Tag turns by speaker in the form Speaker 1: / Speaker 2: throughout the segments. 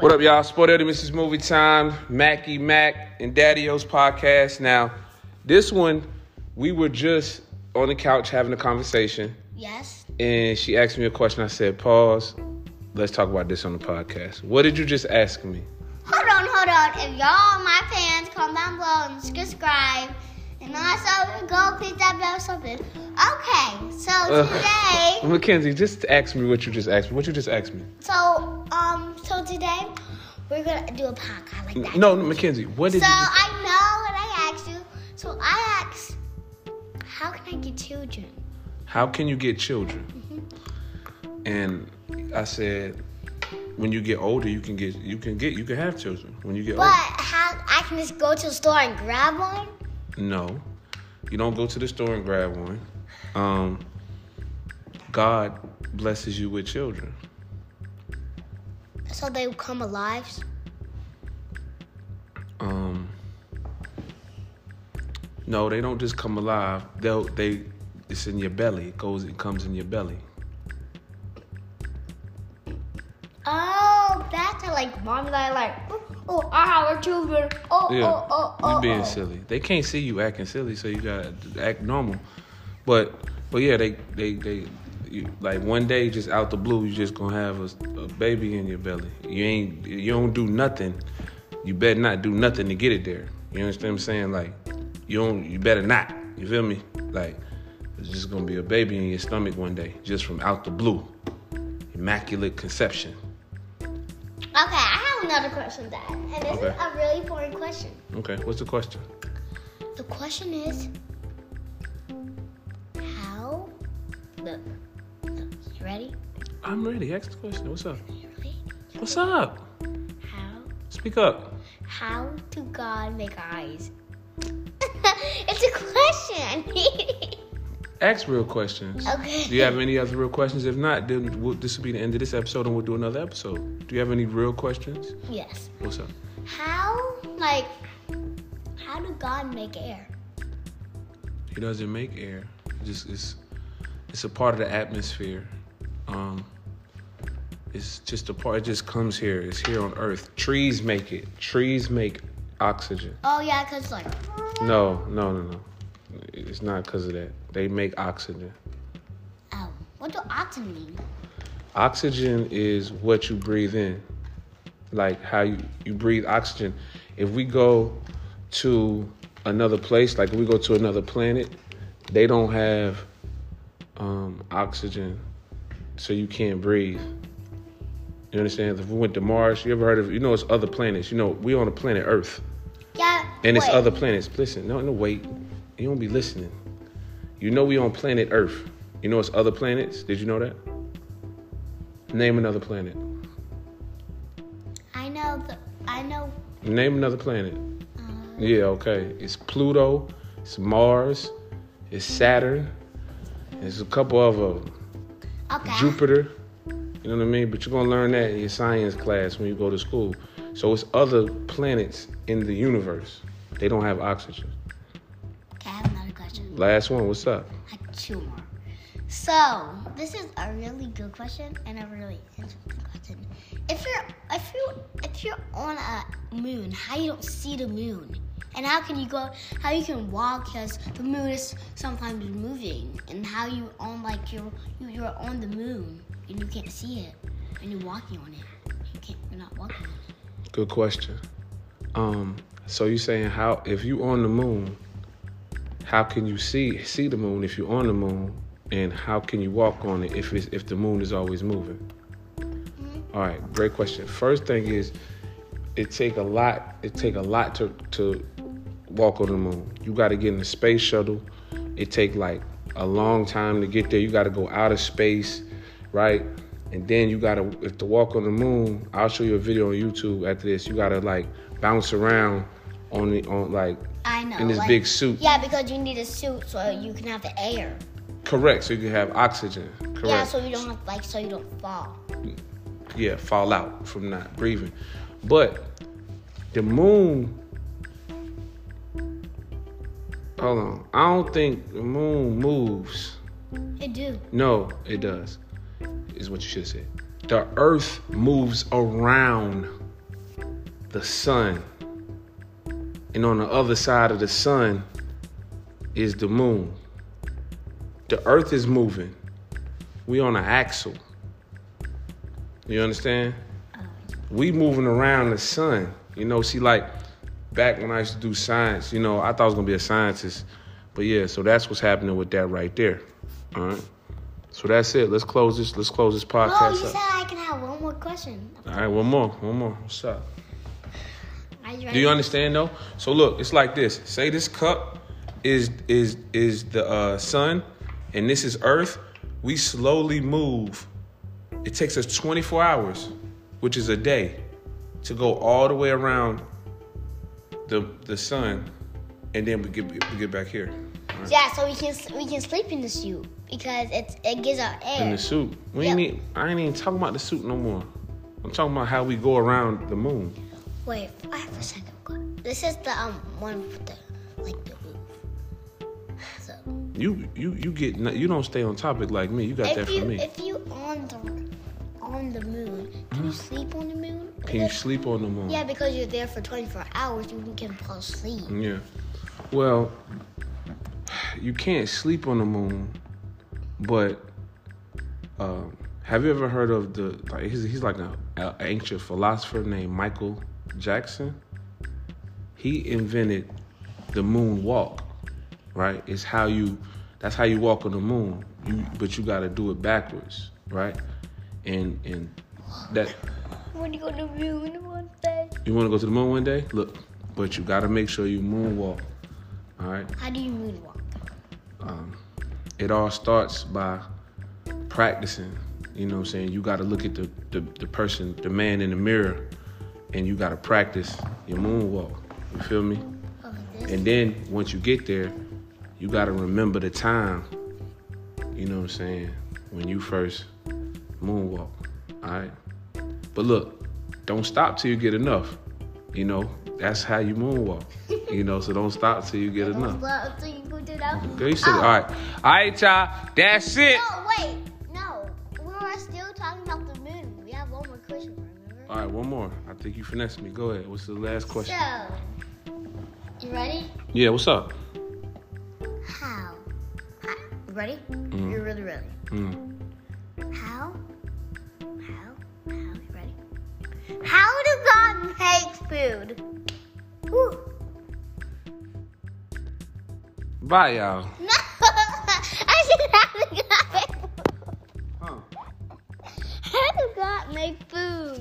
Speaker 1: What up, y'all? Sport Eddie, Mrs. Movie Time, Mackie Mac, and Daddy O's podcast. Now, this one, we were just on the couch having a conversation,
Speaker 2: Yes.
Speaker 1: and she asked me a question. I said, Pause. Let's talk about this on the podcast. What did you just ask me?
Speaker 2: Hold on, hold on. If y'all my fans, comment down below and subscribe. And also go click that bell or something. Okay, so
Speaker 1: Ugh.
Speaker 2: today
Speaker 1: Mackenzie, just ask me what you just asked me. What you just asked me?
Speaker 2: so um so today we're gonna do a podcast like that.
Speaker 1: No, Mackenzie, what did
Speaker 2: So
Speaker 1: you just
Speaker 2: I know what I asked you. So I asked how can I get children?
Speaker 1: How can you get children?
Speaker 2: Mm-hmm.
Speaker 1: And I said, when you get older, you can get you can get you can have children. When you get
Speaker 2: But
Speaker 1: older.
Speaker 2: But how I can just go to the store and grab one?
Speaker 1: No, you don't go to the store and grab one. Um, God blesses you with children.
Speaker 2: So they come alive?
Speaker 1: Um, no, they don't just come alive. They'll they it's in your belly. It goes it comes in your belly.
Speaker 2: Our children. Oh, oh,
Speaker 1: Yeah,
Speaker 2: oh, oh, oh.
Speaker 1: you being
Speaker 2: oh.
Speaker 1: silly. They can't see you acting silly, so you gotta act normal. But but yeah, they they they you, like one day just out the blue, you just gonna have a, a baby in your belly. You ain't you don't do nothing. You better not do nothing to get it there. You understand what I'm saying? Like you don't you better not. You feel me? Like it's just gonna be a baby in your stomach one day, just from out the blue. Immaculate conception.
Speaker 2: Have another question, Dad. And this
Speaker 1: Okay.
Speaker 2: is a really important question.
Speaker 1: Okay, what's the question?
Speaker 2: The question is how. Look. look, You ready?
Speaker 1: I'm ready. Ask the question. What's up? What's up?
Speaker 2: How?
Speaker 1: Speak up.
Speaker 2: How do God make eyes? it's a question.
Speaker 1: Ask real questions.
Speaker 2: okay.
Speaker 1: Do you have any other real questions? If not, then we'll, this will be the end of this episode, and we'll do another episode. Do you have any real questions?
Speaker 2: Yes.
Speaker 1: What's up?
Speaker 2: How, like, how do God make air?
Speaker 1: He doesn't make air. It just it's it's a part of the atmosphere. Um, it's just a part. It just comes here. It's here on Earth. Trees make it. Trees make oxygen.
Speaker 2: Oh, yeah, because, like,
Speaker 1: No, no, no, no. It's not because of that. They make oxygen.
Speaker 2: oh, what do oxygen mean?
Speaker 1: Oxygen is what you breathe in, like how you, you breathe oxygen. If we go to another place, like if we go to another planet, they don't have um, oxygen, so you can't breathe. You understand? If we went to Mars, you ever heard of? You know, it's other planets. You know, we on the planet Earth,
Speaker 2: Yeah.
Speaker 1: and it's other planets. Listen, no, no, wait. You don't be listening. You know, we on planet Earth. You know, it's other planets. Did you know that? Name another planet.
Speaker 2: I know the. I know.
Speaker 1: Name another planet.
Speaker 2: Uh,
Speaker 1: Yeah, okay. It's Pluto, it's Mars, it's Saturn, there's a couple of them.
Speaker 2: okay.
Speaker 1: Jupiter. You know what I mean? But you're gonna learn that in your science class when you go to school. So it's other planets in the universe. They don't have oxygen. Last one, what's up?
Speaker 2: I two more. So this is a really good question and a really interesting question. If you're if you if you're on a moon, how you don't see the moon, and how can you go? How you can walk because the moon is sometimes moving, and how you on like you're you, you're on the moon and you can't see it, and you're walking on it. You can't. You're not walking. On it.
Speaker 1: Good question. Um, so you saying how if you on the moon, how can you see see the moon if you're on the moon, and how can you walk on it if it's if the moon is always moving? Mm-hmm. All right, great question. First thing is, it take a lot. It take a lot to to walk on the moon. You got to get in the space shuttle. It take like a long time to get there. You got to go out of space, right? And then you got to if to walk on the moon. I'll show you a video on YouTube after this. You got to like bounce around on the on like
Speaker 2: I know.
Speaker 1: in this
Speaker 2: like-
Speaker 1: big suit.
Speaker 2: Yeah, because you need a suit so you can have the air.
Speaker 1: Correct. So you can have oxygen. Correct.
Speaker 2: Yeah, so you don't have like so you don't fall.
Speaker 1: yeah, fall out from not breathing. But the moon, hold on, I don't think the moon moves.
Speaker 2: It do.
Speaker 1: No, it does, is what you should say. The earth moves around the sun. And on the other side of the sun is the moon. The earth is moving. We on an axle. You understand? We moving around the sun. You know, see like back when I used to do science, you know, I thought I was gonna be a scientist. But yeah, so that's what's happening with that right there. All right. So that's it. Let's close this. Let's close this podcast
Speaker 2: Oh, you
Speaker 1: up.
Speaker 2: said I can have one more question.
Speaker 1: All right, one more, one more. What's up?
Speaker 2: Are you ready?
Speaker 1: Do you understand though? So look, it's like this. Say this cup is is is the uh, sun, and this is Earth. We slowly move. It takes us 24 hours, which is a day, to go all the way around the the sun, and then we get we get back here.
Speaker 2: Yeah, so we can we can sleep in the suit because it's it gives out air.
Speaker 1: In the suit. We
Speaker 2: Yep.
Speaker 1: ain't even, I ain't even talking about the suit no more. I'm talking about how we go around the moon.
Speaker 2: Wait, I have a second one. This is the um one with the like the roof. So
Speaker 1: You you you get you don't stay on topic like me. You got that
Speaker 2: you
Speaker 1: from me.
Speaker 2: if you on the on the moon, can you sleep on the moon?
Speaker 1: Can you sleep on the moon?
Speaker 2: Yeah, because you're there for 24 hours, you can fall asleep.
Speaker 1: Yeah. Well, you can't sleep on the moon, but um, have you ever heard of the? Like, he's, he's like an ancient philosopher named Michael Jackson. He invented the moon walk. Right? It's how you. That's how you walk on the moon. You, but you got to do it backwards, right? And and that
Speaker 2: When you go to the moon one day.
Speaker 1: you want to go to the moon one day. Look, but you got to make sure you moonwalk. All right.
Speaker 2: How do you moonwalk?
Speaker 1: um, it all starts by practicing. You know what I'm saying? You got to look at the, the, the person, the man in the mirror, and you got to practice your moonwalk. You feel me?
Speaker 2: Oh, this.
Speaker 1: And then once you get there, you got to remember the time, you know what I'm saying, when you first moonwalk. All right? But look, don't stop till you get enough. You know, that's how you moonwalk. You know, so don't stop till you get enough.
Speaker 2: Well, so you go to that.
Speaker 1: Girl, you said, all right. All right, y'all. That's it.
Speaker 2: No, wait.
Speaker 1: All right, one more. I think you finessed me. Go ahead. What's the last question?
Speaker 2: So, you ready?
Speaker 1: Yeah, what's up?
Speaker 2: How? You ready?
Speaker 1: Mm.
Speaker 2: You're really ready.
Speaker 1: Mm.
Speaker 2: How? How? How? You ready? How do God make food? Whew.
Speaker 1: Bye, y'all.
Speaker 2: No,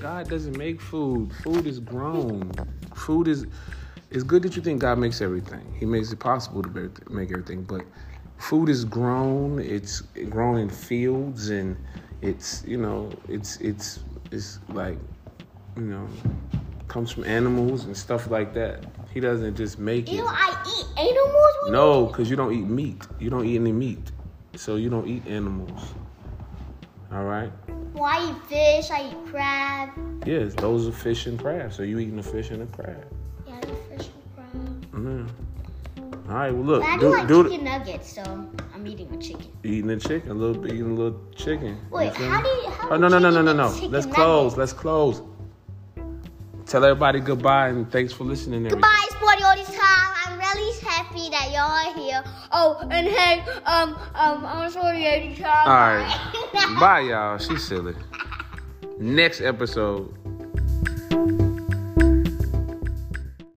Speaker 2: God
Speaker 1: doesn't make food. Food is grown. Food is. It's good that you think God makes everything. He makes it possible to make everything, but food is grown. It's grown in fields, and it's you know it's it's it's like you know comes from animals and stuff like that. He doesn't just make
Speaker 2: Ew,
Speaker 1: it.
Speaker 2: I eat animals?
Speaker 1: No, because you don't eat meat. You don't eat any meat. So you don't eat animals. All right?
Speaker 2: Well, I eat fish, I eat crab.
Speaker 1: Yes, those are fish and crab. So you eating a fish and a crab.
Speaker 2: Yeah, I eat fish and crab.
Speaker 1: Mm. All right, well, look.
Speaker 2: But I do,
Speaker 1: Do,
Speaker 2: like
Speaker 1: do
Speaker 2: chicken nuggets, so I'm eating a chicken.
Speaker 1: Eating a chicken, a little bit, eating a little chicken.
Speaker 2: Wait, how do you, how
Speaker 1: Oh, no, no, no, no, no, no. Let's
Speaker 2: nuggets?
Speaker 1: close. Let's close. Tell everybody goodbye and thanks for listening.
Speaker 2: Goodbye, Sporty all this time. I'm really happy that y'all are here. Oh, and hey, um, um, I'm sorry every time.
Speaker 1: All right. Bye, y'all. She's silly. Next episode,